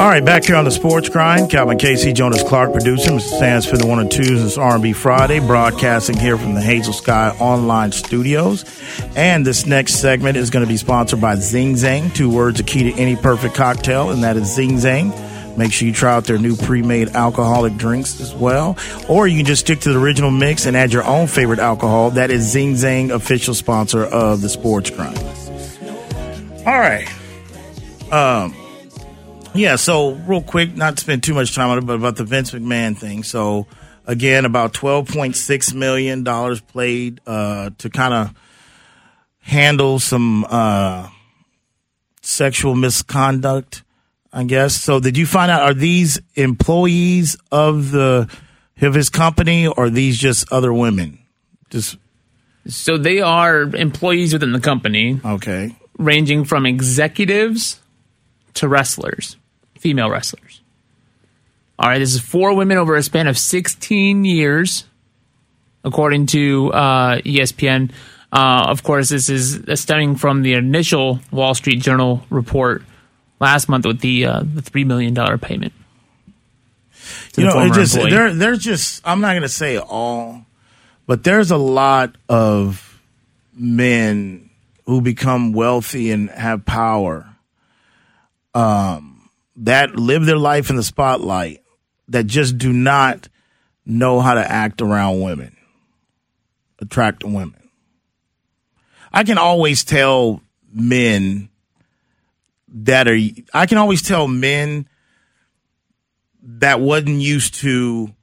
All right, back here on the Sports Grind, Calvin Casey, Jonas Clark producing, Mr. Sands for the one and twos. It's R&B Friday, broadcasting here from the Hazel Sky Online Studios. And this next segment is going to be sponsored by Zing Zang. Two words, a key to any perfect cocktail, and that is Zing Zang. Make sure you try out their new pre-made alcoholic drinks as well. Or you can just stick to the original mix and add your own favorite alcohol. That is Zing Zang, official sponsor of the Sports Grind. All right. Um, yeah, so real quick, not to spend too much time on it, but about the Vince McMahon thing. So again, about twelve point six million dollars played uh, to kind of handle some uh, sexual misconduct, I guess. So did you find out are these employees of the of his company or are these just other women? Just So they are employees within the company, okay. ranging from executives to wrestlers, female wrestlers. All right, this is four women over a span of 16 years, according to uh, ESPN. Uh, of course, this is stemming from the initial Wall Street Journal report last month with the uh, the three million dollar payment. you know, it just employee. there. There's just I'm not going to say all, but there's a lot of men who become wealthy and have power, um, that live their life in the spotlight, that just do not know how to act around women, attract women. I can always tell men that are. I can always tell men that wasn't used to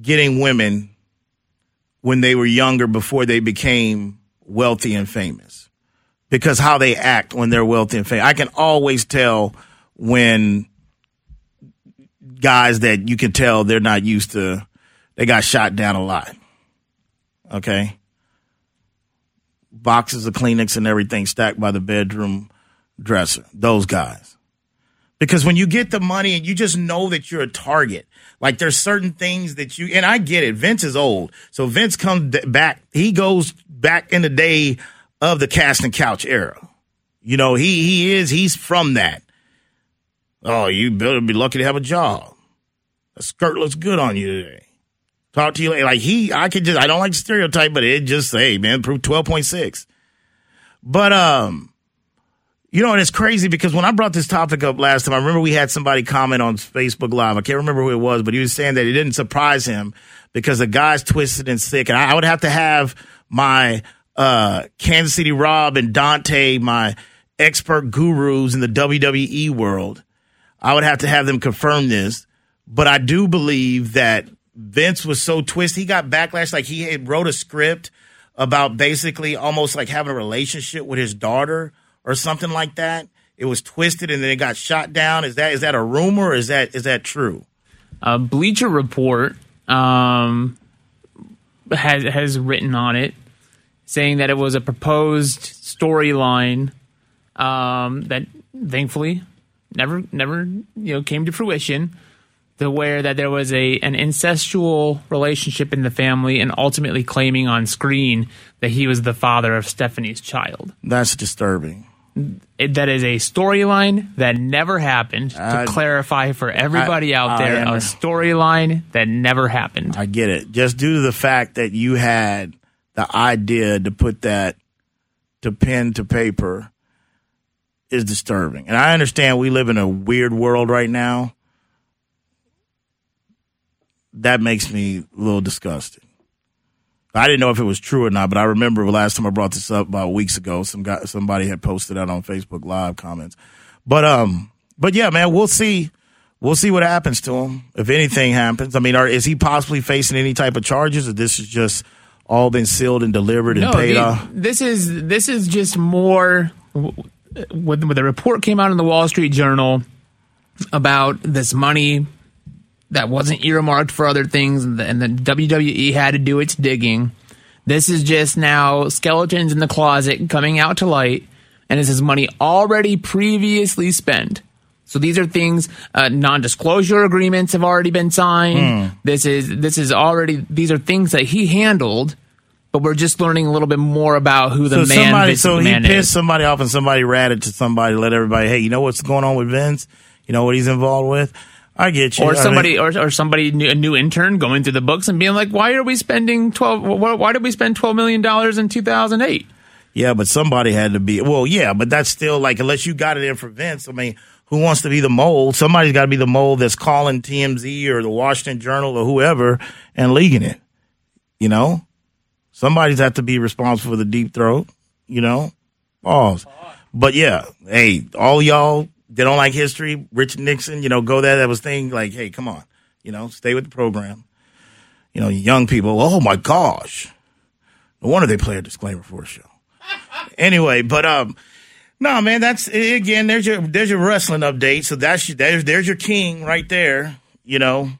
getting women when they were younger before they became wealthy and famous because how they act when they're wealthy and famous. I can always tell when guys that you can tell they're not used to, they got shot down a lot. Okay. Boxes of Kleenex and everything stacked by the bedroom dresser. Those guys because when you get the money and you just know that you're a target like there's certain things that you and i get it vince is old so vince comes back he goes back in the day of the cast and couch era. You know he he is he's from that. Oh you better be lucky to have a job. A skirt looks good on you today. Talk to you later. Like he i could just i don't like stereotype but it just say man prove 12.6 but um you know, and it's crazy because when I brought this topic up last time, I remember we had somebody comment on Facebook Live. I can't remember who it was, but he was saying that it didn't surprise him because the guy's twisted and sick. And I, I would have to have my uh, Kansas City Rob and Dante, my expert gurus in the WWE world. I would have to have them confirm this. But I do believe that Vince was so twisted. He got backlash. Like he had wrote a script about basically almost like having a relationship with his daughter or something like that. It was twisted and then it got shot down. Is that is that a rumor or is that is that true? uh, Bleacher Report um, has has written on it, saying that it was a proposed storyline um, that thankfully never never you know came to fruition. The where that there was a an incestual relationship in the family, and ultimately claiming on screen that he was the father of Stephanie's child. That's disturbing. It, that is a storyline that never happened. To I- clarify for everybody I- out there, a storyline that never happened. I get it. Just due to the fact that you had the idea to put that to pen to paper is disturbing. And I understand we live in a weird world right now. That makes me a little disgusted. I didn't know if it was true or not, but I remember the last time I brought this up about weeks ago. Some guy, somebody had posted that on Facebook Live comments. But um, but yeah, man, we'll see. We'll see what happens to him if anything happens. I mean, are, is he possibly facing any type of charges, or this is just all been sealed and delivered and no, paid the- off? this is this is just more. When, when the report came out in the Wall Street Journal about this money that wasn't earmarked for other things, and the, and the WWE had to do its digging. This is just now skeletons in the closet coming out to light, and this is money already previously spent. So these are things. Uh, non-disclosure agreements have already been signed. This is this is already. These are things that he handled but we're just learning a little bit more about who the so man. somebody, so he pissed is. somebody off, and somebody ratted to somebody, let everybody, hey, you know what's going on with Vince? You know what he's involved with? I get you. I Or mean- somebody, or, or somebody, new- a new intern going through the books and being like, "Why are we spending twelve? Why, why did we spend twelve million dollars in two thousand eight? Yeah, but somebody had to be. Well, yeah, but that's still like unless you got it in for Vince. I mean, who wants to be the mole? Somebody's got to be the mole that's calling TMZ or the Washington Journal or whoever and leaking it. You know, somebody's have to be responsible for the deep throat. You know, pause. But yeah, hey, all y'all that don't like history, Richard Nixon, you know, go there. That was thing like, hey, come on, you know, stay with the program. You know, young people. Oh my gosh, no wonder they play a disclaimer for a show anyway, but um, no, man, that's again. There's your there's your wrestling update. So that's your, there's there's your king right there. You know,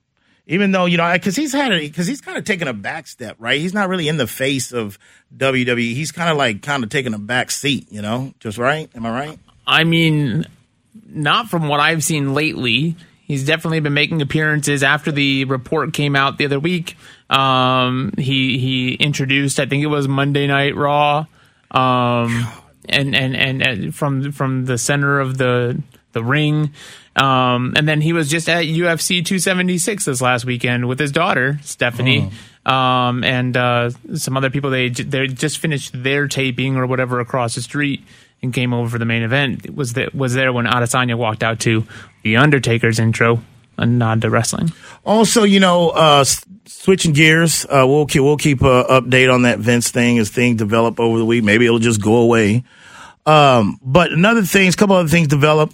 even though you know because he's had it because he's kind of taken a back step, right? He's not really in the face of WWE. He's kind of like kind of taking a back seat. You know, just right. Am I right? I mean, not from what I've seen lately. He's definitely been making appearances after the report came out the other week. Um, he he introduced, I think it was Monday Night Raw, um, and, and and and from from the center of the the ring, um, and then he was just at UFC 276 this last weekend with his daughter Stephanie. Um, and uh, some other people they they just finished their taping or whatever across the street and came over for the main event. It was that was there when Adesanya walked out to the Undertaker's intro, a nod to wrestling. Also, you know, uh, switching gears, uh, we'll keep, we'll keep a update on that Vince thing as things develop over the week. Maybe it'll just go away. Um, but another things, a couple other things develop.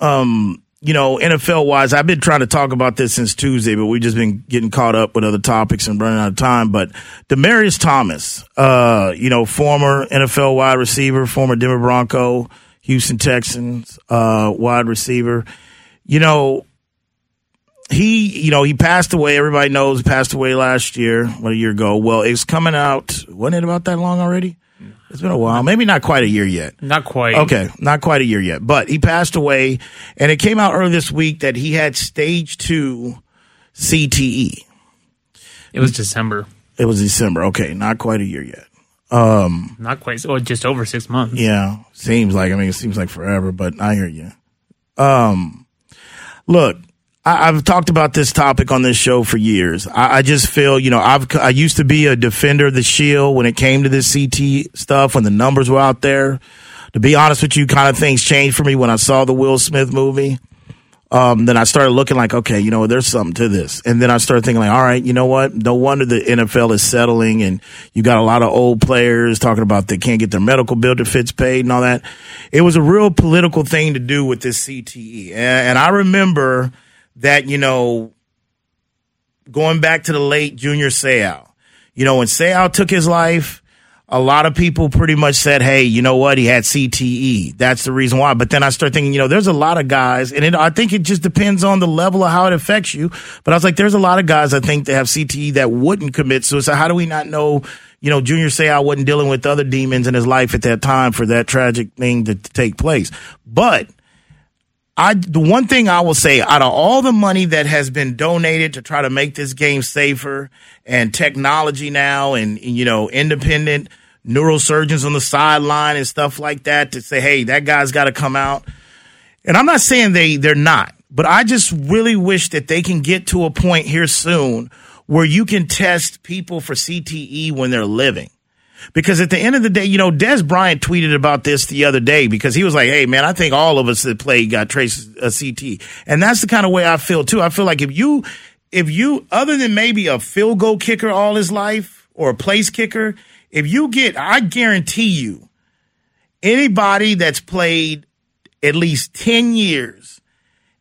Um, you know, NFL wise, I've been trying to talk about this since Tuesday, but we've just been getting caught up with other topics and running out of time. But Demaryius Thomas, uh, you know, former NFL wide receiver, former Denver Bronco, Houston Texans, uh, wide receiver, you know, he, you know, he passed away. Everybody knows he passed away last year, what a year ago. Well, it's coming out. Wasn't it about that long already? It's been a while. Maybe not quite a year yet. Not quite. Okay, not quite a year yet, but he passed away, and it came out earlier this week that he had stage two CTE. It was December. It was December. Okay, not quite a year yet. Um, Not quite. Oh, just over six months. Yeah, seems like. I mean, it seems like forever, but I hear you. Um, look, I, I've talked about this topic on this show for years. I, I just feel, you know, I've I used to be a defender of the Shield when it came to this CT stuff when the numbers were out there. To be honest with you, kind of things changed for me when I saw the Will Smith movie. Um, then I started looking like, okay, you know, there's something to this. And then I started thinking like, all right, you know what? No wonder the NFL is settling and you got a lot of old players talking about they can't get their medical bill fits paid and all that. It was a real political thing to do with this CTE. And I remember that, you know, going back to the late Junior Seau, you know, when Seau took his life, a lot of people pretty much said, "Hey, you know what? He had CTE. That's the reason why." But then I start thinking, you know, there's a lot of guys, and it, I think it just depends on the level of how it affects you. But I was like, there's a lot of guys I think that have CTE that wouldn't commit suicide. How do we not know? You know, Junior Seau wasn't dealing with other demons in his life at that time for that tragic thing to, to take place. But I the one thing I will say out of all the money that has been donated to try to make this game safer and technology now and, you know independent neurosurgeons on the sideline and stuff like that to say hey that guy's got to come out. And I'm not saying they they're not but I just really wish that they can get to a point here soon where you can test people for CTE when they're living because at the end of the day, you know, Dez Bryant tweeted about this the other day because he was like, "Hey, man, I think all of us that played got traces a CT," and that's the kind of way I feel too. I feel like if you, if you, other than maybe a field goal kicker all his life or a place kicker, if you get, I guarantee you, anybody that's played at least ten years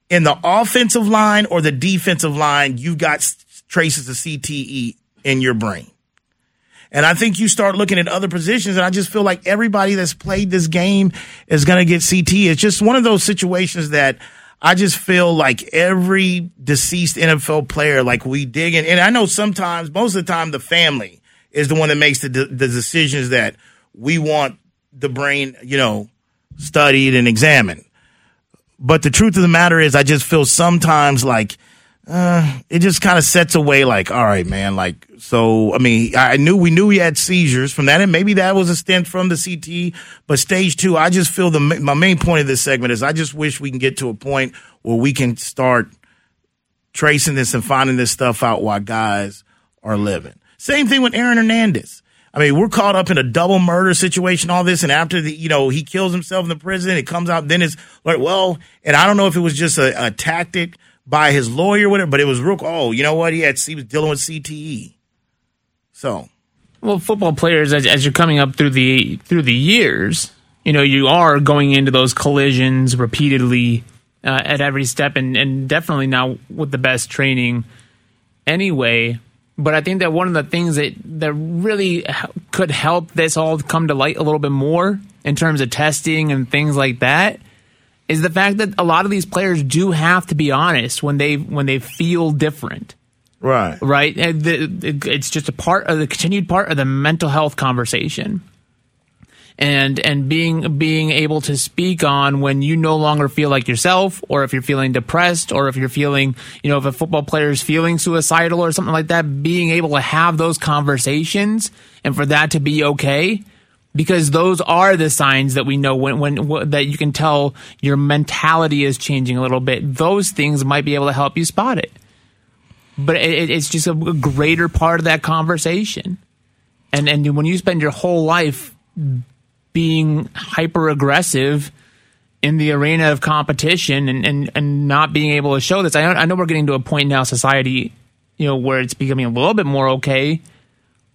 in the offensive line or the defensive line, you've got traces of CTE in your brain. And I think you start looking at other positions, and I just feel like everybody that's played this game is going to get CT. It's just one of those situations that I just feel like every deceased NFL player, like we dig in. And I know sometimes, most of the time, the family is the one that makes the, the decisions that we want the brain, you know, studied and examined. But the truth of the matter is, I just feel sometimes like uh, it just kind of sets away like, all right, man, like, so, I mean, I knew, we knew he had seizures from that, and maybe that was a stint from the CT, but stage two, I just feel the, my main point of this segment is I just wish we can get to a point where we can start tracing this and finding this stuff out while guys are living. Same thing with Aaron Hernandez. I mean, we're caught up in a double murder situation, all this, and after the, you know, he kills himself in the prison, it comes out, then it's like, well, and I don't know if it was just a, a tactic by his lawyer, whatever, but it was real. Oh, you know what? He had he was dealing with CTE. So, well, football players, as, as you're coming up through the through the years, you know, you are going into those collisions repeatedly uh, at every step, and and definitely not with the best training, anyway. But I think that one of the things that that really could help this all come to light a little bit more in terms of testing and things like that is the fact that a lot of these players do have to be honest when they when they feel different. Right. Right. It's just a part of the continued part of the mental health conversation. And and being being able to speak on when you no longer feel like yourself, or if you're feeling depressed, or if you're feeling, you know, if a football player is feeling suicidal or something like that, being able to have those conversations and for that to be okay because those are the signs that we know when, when, when, that you can tell your mentality is changing a little bit. Those things might be able to help you spot it. But it, it's just a greater part of that conversation. And and when you spend your whole life being hyper aggressive in the arena of competition and, and, and not being able to show this, I, I know we're getting to a point now, society, you know, where it's becoming a little bit more okay.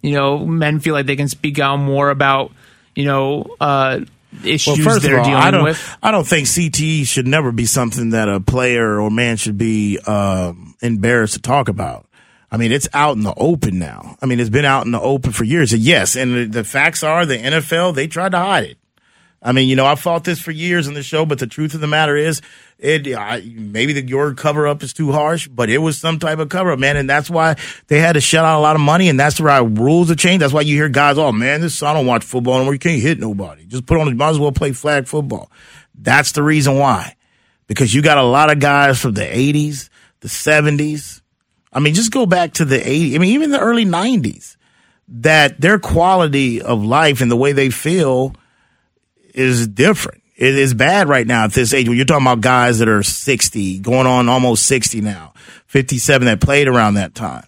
You know, men feel like they can speak out more about you know, uh, issues well, first they're of all, dealing I don't, with. I don't think CTE should never be something that a player or man should be um, embarrassed to talk about. I mean, it's out in the open now. I mean, it's been out in the open for years. And yes, and the, facts are the NFL, they tried to hide it. I mean, you know, I fought this for years in the show, but the truth of the matter is, it I, maybe the, your cover up is too harsh, but it was some type of cover up, man, and that's why they had to shut out a lot of money, and that's why rules have changed. That's why you hear guys, oh man, this I don't watch football anymore. You can't hit nobody. Just put on. You might as well play flag football. That's the reason why, because you got a lot of guys from the '80s, the '70s. I mean, just go back to the '80s. I mean, even the early '90s. That their quality of life and the way they feel is different. It is bad right now at this age. When you're talking about guys that are 60, going on almost 60 now, 57 that played around that time.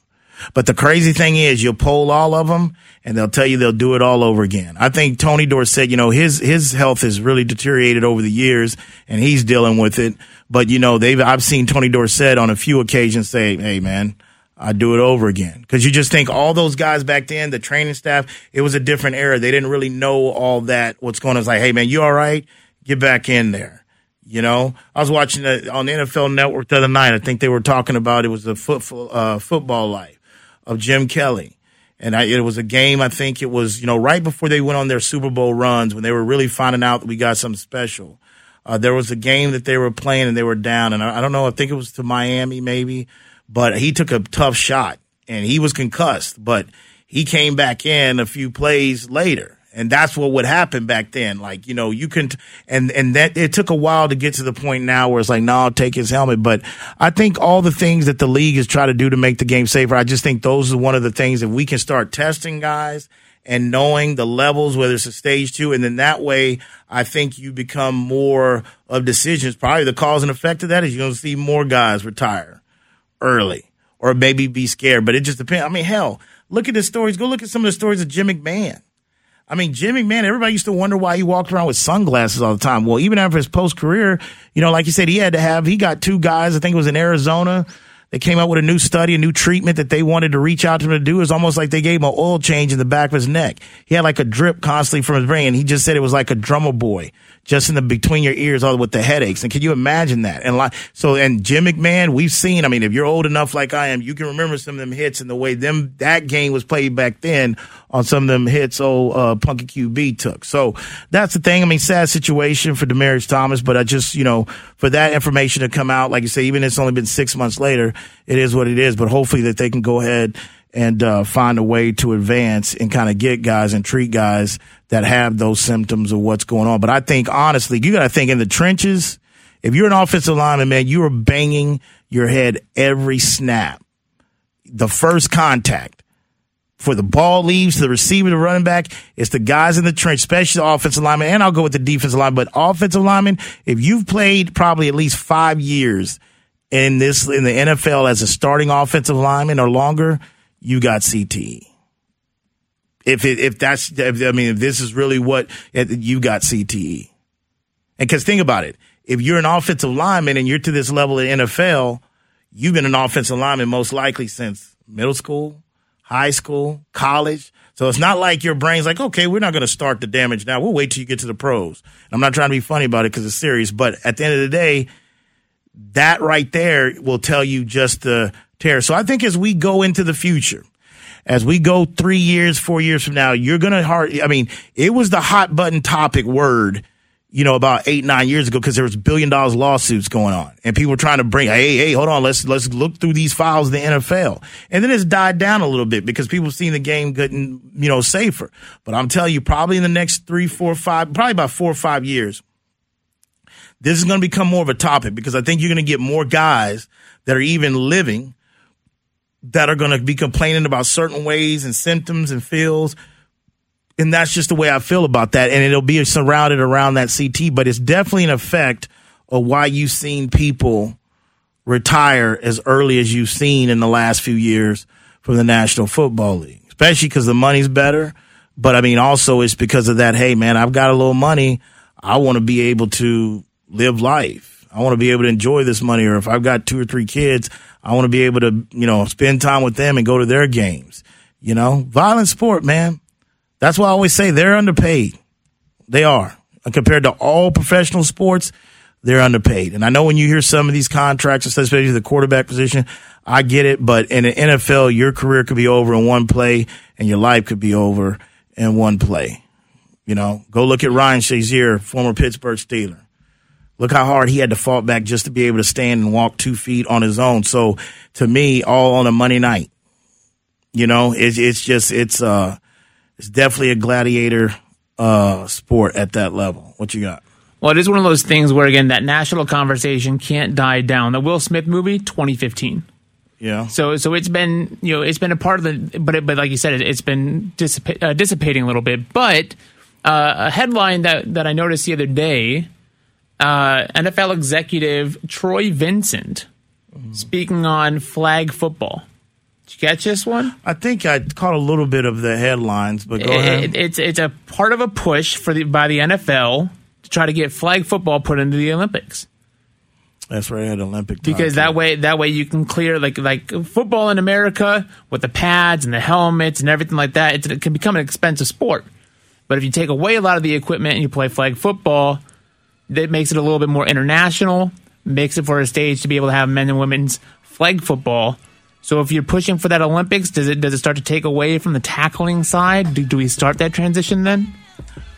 But the crazy thing is, you'll poll all of them, and they'll tell you they'll do it all over again. I think Tony Dorsett, you know, his his health has really deteriorated over the years, and he's dealing with it. But you know, they've I've seen Tony Dorsett on a few occasions say, "Hey, man." I do it over again. Cause you just think all those guys back then, the training staff, it was a different era. They didn't really know all that. What's going on? It's like, hey man, you all right? Get back in there. You know, I was watching on the NFL Network the other night. I think they were talking about it was the foot, uh, football life of Jim Kelly. And I, it was a game, I think it was, you know, right before they went on their Super Bowl runs when they were really finding out that we got something special. Uh, there was a game that they were playing and they were down. And I, I don't know, I think it was to Miami maybe but he took a tough shot and he was concussed, but he came back in a few plays later. And that's what would happen back then. Like, you know, you can, and, and that it took a while to get to the point now where it's like, no, I'll take his helmet. But I think all the things that the league is trying to do to make the game safer, I just think those are one of the things that we can start testing guys and knowing the levels, whether it's a stage two. And then that way, I think you become more of decisions. Probably the cause and effect of that is you're going to see more guys retire early or maybe be scared. But it just depends. I mean, hell, look at the stories. Go look at some of the stories of Jim McMahon. I mean, Jim McMahon, everybody used to wonder why he walked around with sunglasses all the time. Well, even after his post career, you know, like you said, he had to have, he got two guys, I think it was in Arizona. They came out with a new study, a new treatment that they wanted to reach out to him to do. It was almost like they gave him an oil change in the back of his neck. He had like a drip constantly from his brain. He just said it was like a drummer boy just in the between your ears, all with the headaches. And can you imagine that? And like, so, and Jim McMahon, we've seen, I mean, if you're old enough like I am, you can remember some of them hits and the way them, that game was played back then on some of them hits old, uh, Punky QB took. So that's the thing. I mean, sad situation for Demaryius Thomas, but I just, you know, for that information to come out, like you say, even if it's only been six months later, it is what it is, but hopefully that they can go ahead and uh, find a way to advance and kind of get guys and treat guys that have those symptoms of what's going on. But I think honestly, you got to think in the trenches. If you're an offensive lineman, man, you are banging your head every snap. The first contact for the ball leaves the receiver, the running back, it's the guys in the trench, especially the offensive lineman. And I'll go with the defensive line, but offensive lineman, if you've played probably at least five years in this, in the NFL as a starting offensive lineman or longer, you got CTE. If it, if that's, if, I mean, if this is really what eh, you got CTE. And cause think about it. If you're an offensive lineman and you're to this level in NFL, you've been an offensive lineman most likely since middle school, high school, college. So it's not like your brain's like, okay, we're not going to start the damage now. We'll wait till you get to the pros. I'm not trying to be funny about it because it's serious, but at the end of the day, that right there will tell you just the tear. So I think as we go into the future, as we go three years, four years from now, you're going to hard. I mean, it was the hot button topic word you know, about eight, nine years ago because there was billion dollars lawsuits going on and people were trying to bring, hey, hey, hold on, let's, let's look through these files of the NFL. And then it's died down a little bit because people seen the game getting, you know, safer. But I'm telling you, probably in the next three, four, five, probably about four or five years, this is going to become more of a topic because I think you're going to get more guys that are even living that are going to be complaining about certain ways and symptoms and feels and that's just the way I feel about that. And it'll be surrounded around that CT, but it's definitely an effect of why you've seen people retire as early as you've seen in the last few years from the National Football League, especially because the money's better. But I mean, also it's because of that. Hey, man, I've got a little money. I want to be able to live life. I want to be able to enjoy this money. Or if I've got two or three kids, I want to be able to, you know, spend time with them and go to their games. You know, violent sport, man. That's why I always say they're underpaid. They are. Compared to all professional sports, they're underpaid. And I know when you hear some of these contracts, especially the quarterback position, I get it. But in the NFL, your career could be over in one play and your life could be over in one play. You know, go look at Ryan Shazier, former Pittsburgh Steeler. Look how hard he had to fall back just to be able to stand and walk two feet on his own. So to me, all on a Monday night, you know, it's, it's just, it's, uh, it's definitely a gladiator uh, sport at that level. What you got? Well, it is one of those things where again that national conversation can't die down. The Will Smith movie, 2015. Yeah. So so it's been you know it's been a part of the but it, but like you said it, has been dissipa- uh, dissipating a little bit. But uh, a headline that that I noticed the other day, uh, NFL executive Troy Vincent speaking on flag football. Did you catch this one? I think I caught a little bit of the headlines, but go it, ahead. It's it's a part of a push for the by the NFL to try to get flag football put into the Olympics. That's right, at Olympic time because that way that way you can clear like like football in America with the pads and the helmets and everything like that. it can become an expensive sport. But if you take away a lot of the equipment and you play flag football, that makes it a little bit more international. Makes it for a stage to be able to have men and women's flag football so if you're pushing for that Olympics, does it does it start to take away from the tackling side? Do, do we start that transition then?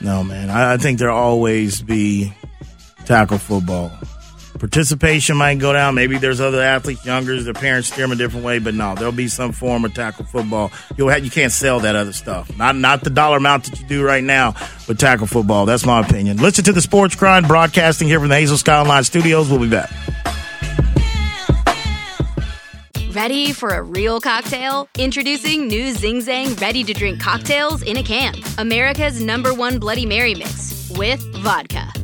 No, man. I, I think there'll always be tackle football. Participation might go down. Maybe there's other athletes, younger, their parents steer them a different way, but no, there'll be some form of tackle football. You'll have, you can't sell that other stuff. Not not the dollar amount that you do right now, but tackle football. That's my opinion. Listen to the Sports Grind broadcasting here from the Hazel Skyline Studios. We'll be back. Ready for a real cocktail? Introducing new Zing Zang ready to drink cocktails in a can. America's number one Bloody Mary mix with vodka,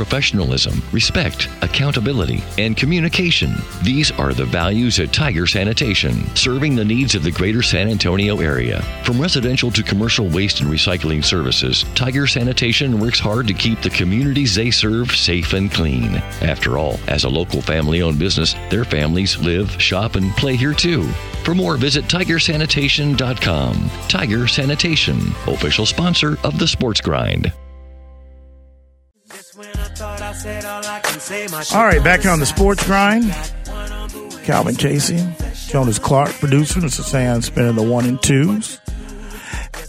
Professionalism, respect, accountability, and communication. These are the values at Tiger Sanitation, serving the needs of the greater San Antonio area. From residential to commercial waste and recycling services, Tiger Sanitation works hard to keep the communities they serve safe and clean. After all, as a local family owned business, their families live, shop, and play here too. For more, visit tigersanitation.com. Tiger Sanitation, official sponsor of the Sports Grind. All right, back on the sports grind. Calvin Casey, Jonas Clark, producer, Mr. Sam spinning the one and twos.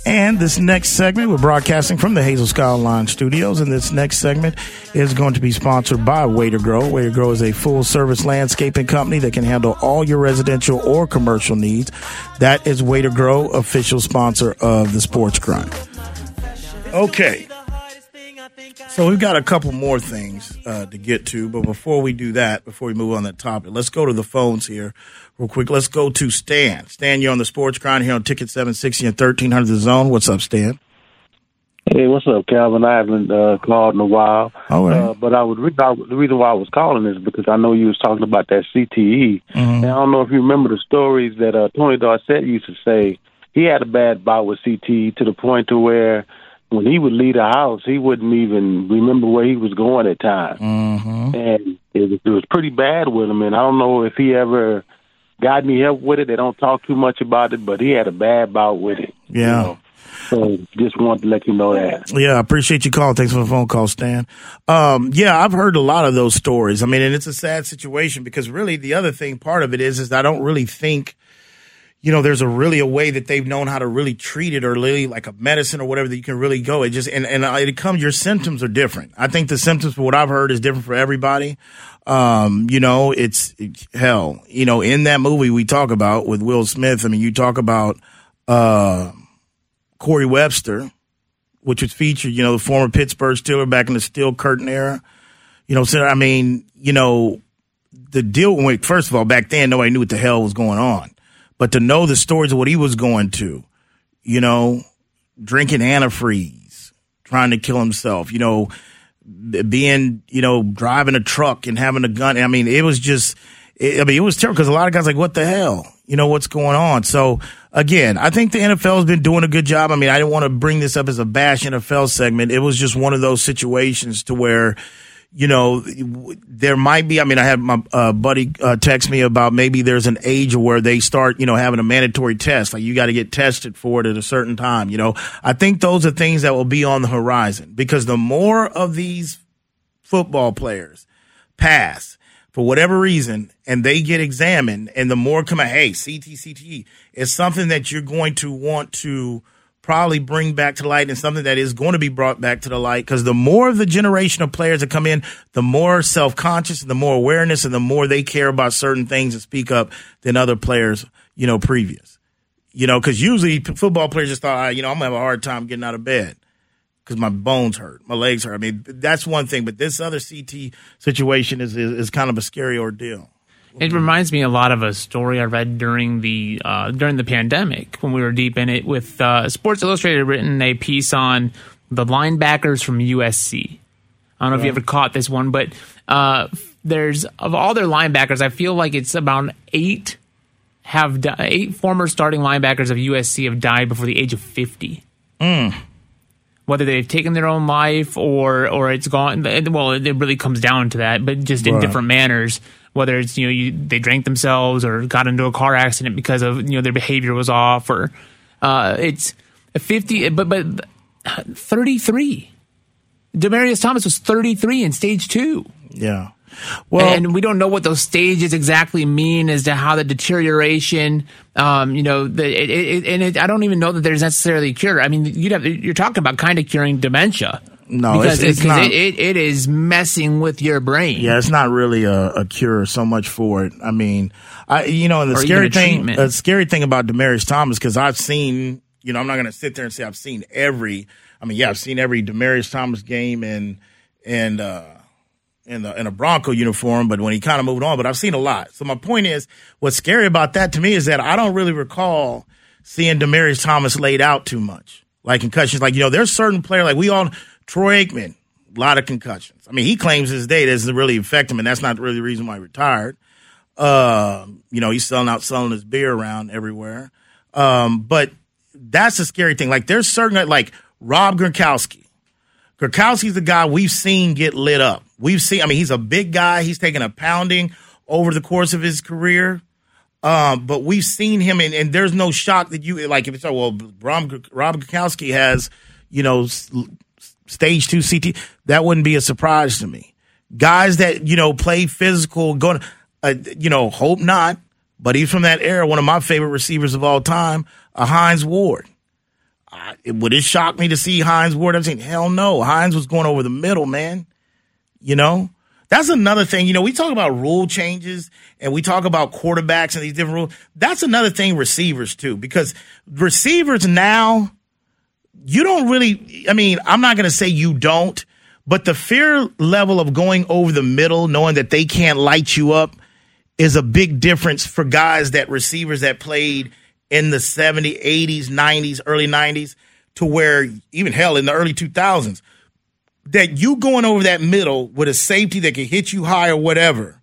And this next segment, we're broadcasting from the Hazel Skyline Studios. And this next segment is going to be sponsored by Way to Grow. Way to Grow is a full service landscaping company that can handle all your residential or commercial needs. That is Way to Grow, official sponsor of the Sports Grind. Okay. So we've got a couple more things uh, to get to, but before we do that, before we move on that topic, let's go to the phones here real quick. Let's go to Stan. Stan, you're on the Sports Grind here on Ticket 760 and 1300 The Zone. What's up, Stan? Hey, what's up, Calvin? I haven't uh, called in a while. All right. Uh, but I would re- I, the reason why I was calling is because I know you was talking about that CTE. Mm-hmm. And I don't know if you remember the stories that uh, Tony Dorsett used to say. He had a bad bout with CTE to the point to where when he would leave the house, he wouldn't even remember where he was going at times, Mm-hmm. and it was, it was pretty bad with him. And I don't know if he ever got any help with it. They don't talk too much about it, but he had a bad bout with it. you Yeah. know. So just wanted to let you know that. Yeah, I appreciate you calling. Thanks for the phone call, Stan. Um, yeah, I've heard a lot of those stories. I mean, and it's a sad situation because really the other thing, part of it is, is I don't really think, you know, there's a really a way that they've known how to really treat it or really like a medicine or whatever that you can really go. It just, and, and it comes, your symptoms are different. I think the symptoms for what I've heard is different for everybody. Um, you know, it's hell, you know, in that movie we talk about with Will Smith, I mean, you talk about, uh, Corey Webster, which was featured, you know, the former Pittsburgh Steeler back in the Steel Curtain era. You know, so I mean, you know, the deal went first of all back then nobody knew what the hell was going on, but to know the stories of what he was going to, you know, drinking antifreeze, trying to kill himself, you know, being, you know, driving a truck and having a gun. I mean, it was just, it, I mean, it was terrible because a lot of guys like, what the hell? You know, what's going on? So again, I think the NFL has been doing a good job. I mean, I didn't want to bring this up as a bash NFL segment. It was just one of those situations to where, you know, there might be. I mean, I had my uh, buddy uh, text me about maybe there's an age where they start, you know, having a mandatory test. Like you got to get tested for it at a certain time. You know, I think those are things that will be on the horizon because the more of these football players pass for whatever reason and they get examined and the more come out, hey, CT, CTE is something that you're going to want to probably bring back to light and something that is going to be brought back to the light because the more of the generation of players that come in, the more self-conscious and the more awareness and the more they care about certain things and speak up than other players, you know, previous. You know, because usually football players just thought, ah, you know, I'm gonna have a hard time getting out of bed because my bones hurt, my legs hurt. I mean, that's one thing, but this other CT situation is is, is kind of a scary ordeal. It reminds me a lot of a story I read during the uh, during the pandemic when we were deep in it. With uh, Sports Illustrated written a piece on the linebackers from USC. I don't know if you ever caught this one, but uh, there's of all their linebackers, I feel like it's about eight have di- eight former starting linebackers of USC have died before the age of fifty. Whether they've taken their own life or or it's gone, well, it really comes down to that, but just in Right. different manners. Whether it's you know you, they drank themselves or got into a car accident because of you know their behavior was off or uh, it's a fifty, but but thirty three. Demaryius Thomas was thirty three in stage two. Yeah. Well, and we don't know what those stages exactly mean as to how the deterioration, um, you know, the, it, it, and it, I don't even know that there's necessarily a cure. I mean, you'd have, you're talking about kind of curing dementia. No, because it's- it's because not. It, it, it is messing with your brain. Yeah, it's not really a, a cure so much for it. I mean, I you know, and the Or scary thing, treatment. the scary thing about Demaryius Thomas because I've seen, you know, I'm not going to sit there and say I've seen every. I mean, yeah, I've seen every Demaryius Thomas game and and uh in the in a Bronco uniform, but when he kind of moved on, but I've seen a lot. So my point is, what's scary about that to me is that I don't really recall seeing Demaryius Thomas laid out too much, like concussions. Like you know, there's certain player like we all Troy Aikman A lot of concussions. I mean, he claims his day doesn't really affect him, and that's not really the reason why he retired. Uh, you know, he's selling out, selling his beer around everywhere. Um, but that's the scary thing. Like, there's certain, like Rob Gronkowski. Gronkowski's the guy we've seen get lit up. We've seen, I mean, he's a big guy. He's taken a pounding over the course of his career. Um, but we've seen him, and, and, there's no shock that you like. If it's oh, well, Rob, Rob Gronkowski has, you know, stage two CT. That wouldn't be a surprise to me. Guys that you know play physical, going, uh, you know, hope not. But he's from that era. One of my favorite receivers of all time, a uh, Hines Ward. Uh, would it shock me to see Hines Ward? I'm saying, hell no. Hines was going over the middle, man. You know, that's another thing. You know, we talk about rule changes and we talk about quarterbacks and these different rules. That's another thing, receivers too, because receivers now, you don't really, I mean, I'm not going to say you don't, but the fear level of going over the middle, knowing that they can't light you up, is a big difference for guys that receivers that played in the 70s, 80s, 90s, early 90s to where even hell in the early 2000s that you going over that middle with a safety that can hit you high or whatever,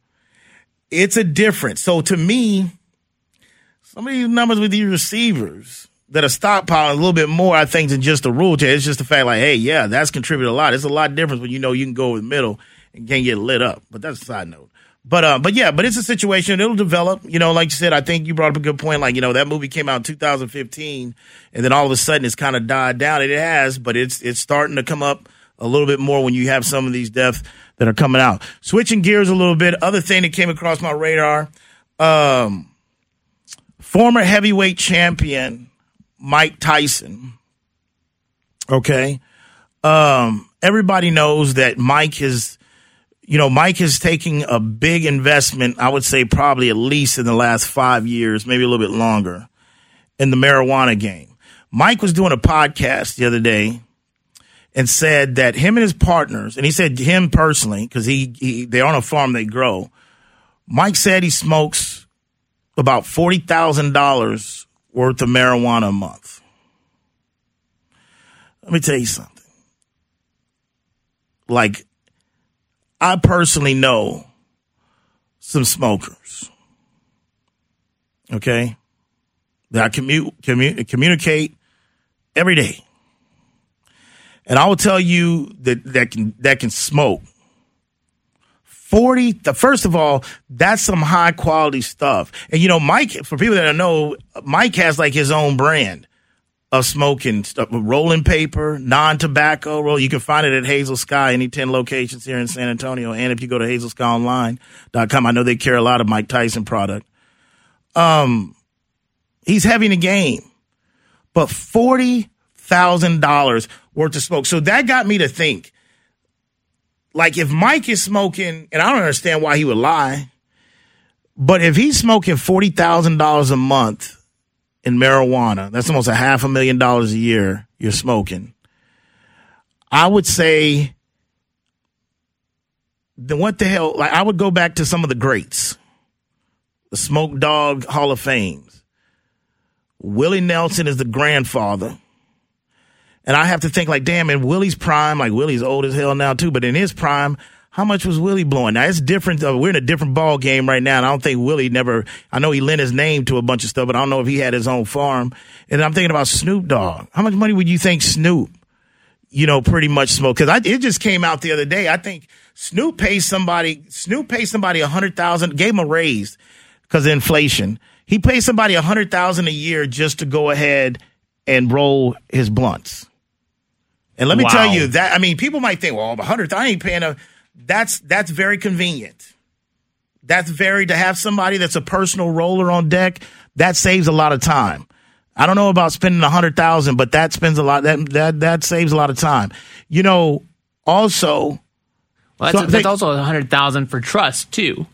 it's a difference. So to me, some of these numbers with these receivers that are stockpiling a little bit more, I think, than just the rule change. It's just the fact like, hey, yeah, that's contributed a lot. It's a lot different when you know you can go over the middle and can't get lit up. But that's a side note. But uh, but yeah, but it's a situation. It'll develop. You know, like you said, I think you brought up a good point. Like you know, that movie came out in 2015, and then all of a sudden it's kind of died down. It has, but it's it's starting to come up a little bit more when you have some of these deaths that are coming out. Switching gears a little bit, other thing that came across my radar, um, former heavyweight champion Mike Tyson. Okay. Um, everybody knows that Mike is, you know, Mike is taking a big investment, I would say probably at least in the last five years, maybe a little bit longer, in the marijuana game. Mike was doing a podcast the other day and said that him and his partners, and he said him personally, because he, he they're on a farm they grow. Mike said he smokes about forty thousand dollars worth of marijuana a month. Let me tell you something. Like, I personally know some smokers. Okay, that I commute, commu- communicate every day and I will tell you that that can that can smoke. 40 the first of all that's some high quality stuff and you know mike for people that don't know mike has like his own brand of smoking stuff rolling paper non-tobacco roll you can find it at hazel sky any 10 locations here in san antonio and if you go to hazelskyonline.com i know they carry a lot of mike tyson product um he's having a game but $40000 worth of smoke. So that got me to think. Like if Mike is smoking, and I don't understand why he would lie, but if he's smoking forty thousand dollars a month in marijuana, that's almost a half a million dollars a year you're smoking. I would say then what the hell? Like I would go back to some of the greats, the Smoke Dog Hall of Fames. Willie Nelson is the grandfather. And I have to think like, damn, in Willie's prime, like Willie's old as hell now too, but in his prime, how much was Willie blowing? Now it's different. Uh, we're in a different ball game right now. And I don't think Willie never, I know he lent his name to a bunch of stuff, but I don't know if he had his own farm. And I'm thinking about Snoop Dogg. How much money would you think Snoop, you know, pretty much smoked? Cause I, it just came out the other day. I think Snoop pays somebody, Snoop pays somebody a hundred thousand, gave him a raise because of inflation. He pays somebody a hundred thousand a year just to go ahead and roll his blunts. And let me wow. tell you that I mean, people might think, well, a hundred, I ain't paying a. That's that's very convenient. That's very to have somebody that's a personal roller on deck. That saves a lot of time. I don't know about spending a hundred thousand, but that spends a lot. That that that saves a lot of time. You know, also. Well, that's, so that's also a hundred thousand for trust too,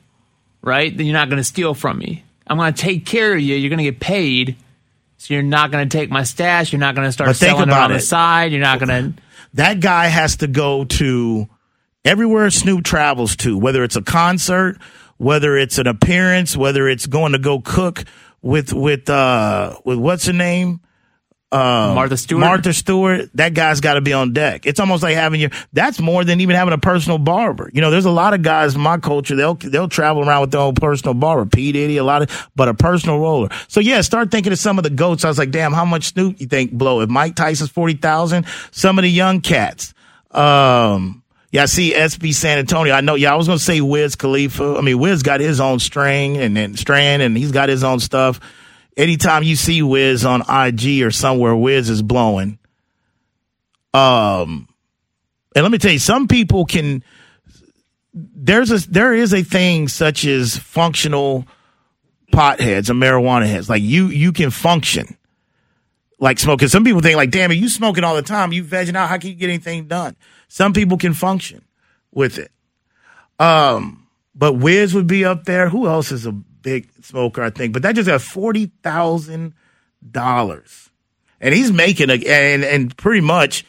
right? Then you're not going to steal from me. I'm going to take care of you. You're going to get paid so you're not going to take my stash. You're not going to start but selling it on it. the side. You're not going to. That guy has to go to everywhere Snoop travels to, whether it's a concert, whether it's an appearance, whether it's going to go cook with with uh with what's her name, uh, Martha Stewart. Martha Stewart, that guy's got to be on deck. It's almost like having your. That's more than even having a personal barber. You know, there's a lot of guys in my culture. They'll they'll travel around with their own personal barber. P Diddy, a lot of, but a personal roller. So yeah, start thinking of some of the goats. I was like, damn, how much Snoop you think blow? If Mike Tyson's forty thousand, some of the young cats. Um, yeah, I see SB San Antonio. I know. Yeah, I was gonna say Wiz Khalifa. I mean, Wiz got his own string and then strand, and he's got his own stuff anytime you see Wiz on IG or somewhere, Wiz is blowing. Um, and let me tell you, some people can. There's a there is a thing such as functional potheads and marijuana heads. Like you you can function like smoking. Some people think like, damn it, you smoking all the time, you vegging out. How can you get anything done? Some people can function with it. Um, but Wiz would be up there. Who else is a big smoker, I think, but that just got forty thousand dollars, and he's making a and and pretty much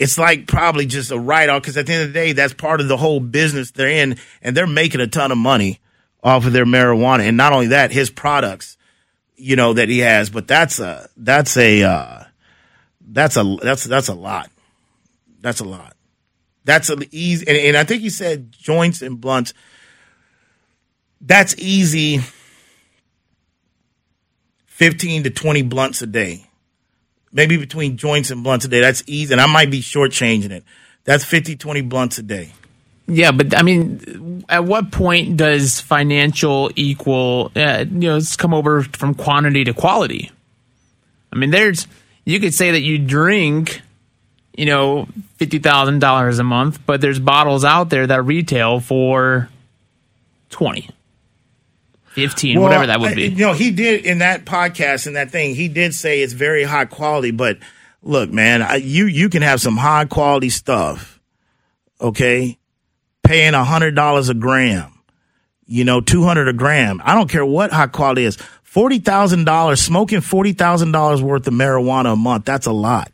it's like probably just a write off because at the end of the day, that's part of the whole business they're in, and they're making a ton of money off of their marijuana, and not only that, his products, you know, that he has, but that's a that's a uh, that's a that's that's a lot, that's a lot. That's an easy, and, and I think he said joints and blunts that's easy 15 to 20 blunts a day. Maybe between joints and blunts a day. That's easy. And I might be shortchanging it. That's 50, 20 blunts a day. Yeah, but I mean, at what point does financial equal, uh, you know, it's come over from quantity to quality? I mean, there's, you could say that you drink, you know, $50,000 a month, but there's bottles out there that retail for 20. 15, well, whatever that would be. You know, he did in that podcast and that thing, he did say it's very high quality, but look, man, I, you, you can have some high quality stuff, okay? Paying a hundred dollars a gram, you know, 200 a gram. I don't care what high quality is. $40,000, smoking $40,000 worth of marijuana a month. That's a lot.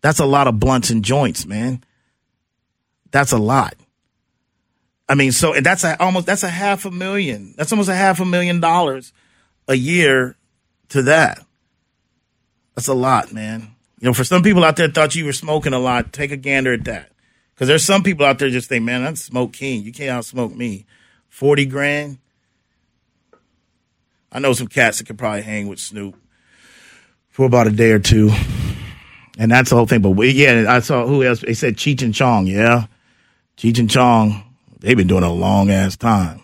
That's a lot of blunts and joints, man. That's a lot. I mean, so and that's a, almost that's a half a million. That's almost a half a million dollars a year to that. That's a lot, man. You know, for some people out there thought you were smoking a lot, take a gander at that. Because there's some people out there just think, man, I'm smoke king. You can't outsmoke me. Forty grand. I know some cats that could probably hang with Snoop for about a day or two, and that's the whole thing. But we, yeah, I saw who else. They said Cheech and Chong. Yeah, Cheech and Chong They've been doing a long ass time.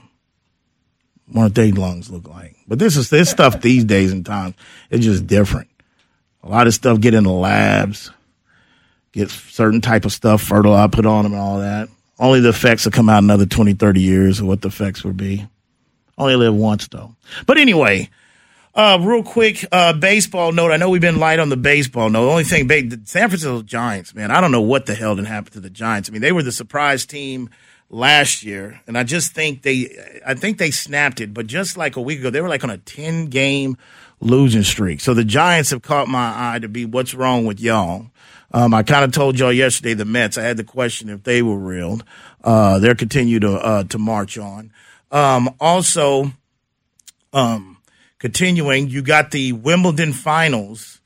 What do their lungs look like? But this is this stuff these days and times. It's just different. A lot of stuff get in the labs, get certain type of stuff fertilized, put on them and all that. Only the effects will come out another 20, 30 years of what the effects will be. Only live once though. But anyway, uh, real quick, uh, baseball note. I know we've been light on the baseball note. The only thing, the San Francisco Giants, man, I don't know what the hell did happen to the Giants. I mean, they were the surprise team last year, and I just think they, I think they snapped it. But just like a week ago, they were like on a ten game losing streak. So the Giants have caught my eye to be what's wrong with y'all. Um, I kind of told y'all yesterday the Mets. I had the question if they were real. Uh, they're continue to uh, to march on. Um, also, um, continuing, you got the Wimbledon finals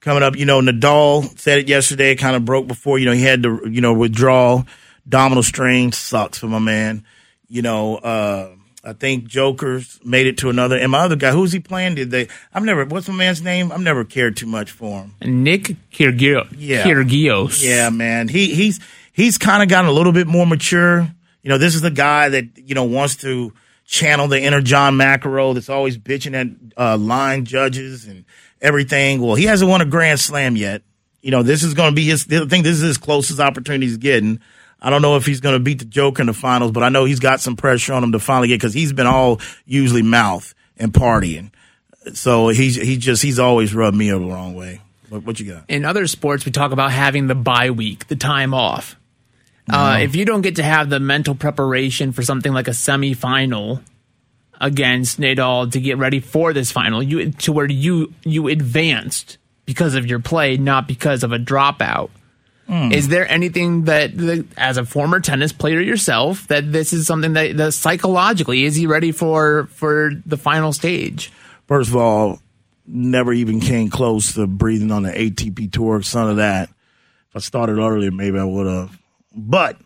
coming up. You know, Nadal said it yesterday. Kind of broke before. You know, he had to you know withdraw abdominal strain sucks for my man. You know, uh, I think Joker's made it to another. And my other guy, who's he playing? Did they? I've never. What's my man's name? I've never cared too much for him. Nick Kyrgios. Yeah, Kyrgios. Yeah, man. He he's he's kind of gotten a little bit more mature. You know, this is the guy that you know wants to channel the inner John McEnroe that's always bitching at uh, line judges and everything. Well, he hasn't won a Grand Slam yet. You know, this is going to be his. I think this is his closest opportunity he's getting. I don't know if he's going to beat the Joker in the finals, but I know he's got some pressure on him to finally get because he's been all usually mouth and partying. So he's he just he's always rubbed me the wrong way. What, what, you got? In other sports, we talk about having the bye week, the time off. No. Uh, if you don't get to have the mental preparation for something like a semifinal against Nadal to get ready for this final, you to where you you advanced because of your play, not because of a dropout. Mm. Is there anything that, as a former tennis player yourself, that this is something that, that psychologically is he ready for for the final stage? First of all, never even came close to breathing on the ATP tour. Some of that. If I started earlier, maybe I would have. But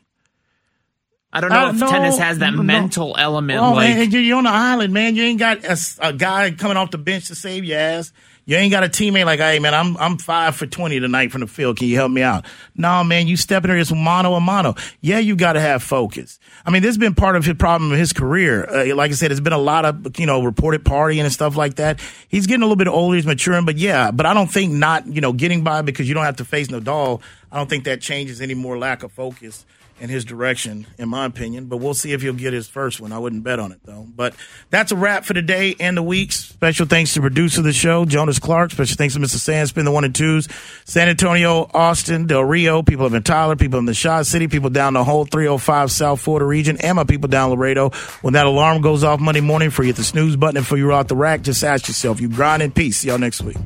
I don't know Uh, if no, tennis has that no. mental element. Oh like man, you're on an island, man. You ain't got a, a guy coming off the bench to save your ass. You ain't got a teammate like, hey man, I'm I'm five for twenty tonight from the field. Can you help me out? No, man, you step in there, it's mano a mano. Yeah, you got to have focus. I mean, this has been part of his problem of his career. Uh, like I said, it's been a lot of you know reported partying and stuff like that. He's getting a little bit older, he's maturing, but yeah, but I don't think not you know getting by because you don't have to face Nadal. I don't think that changes any more lack of focus in his direction, in my opinion. But we'll see if he'll get his first one. I wouldn't bet on it though. But that's a wrap for the day and the week. Special thanks to producer of the show, Jonas Clark. Special thanks to Mr. Sandspin, the one and twos, San Antonio, Austin, Del Rio, people in Tyler, people in the Shot City, people down the whole 305 South Florida region, and my people down Laredo. When that alarm goes off Monday morning for you the snooze button and for you out the rack, just ask yourself, you grind in peace. See y'all next week.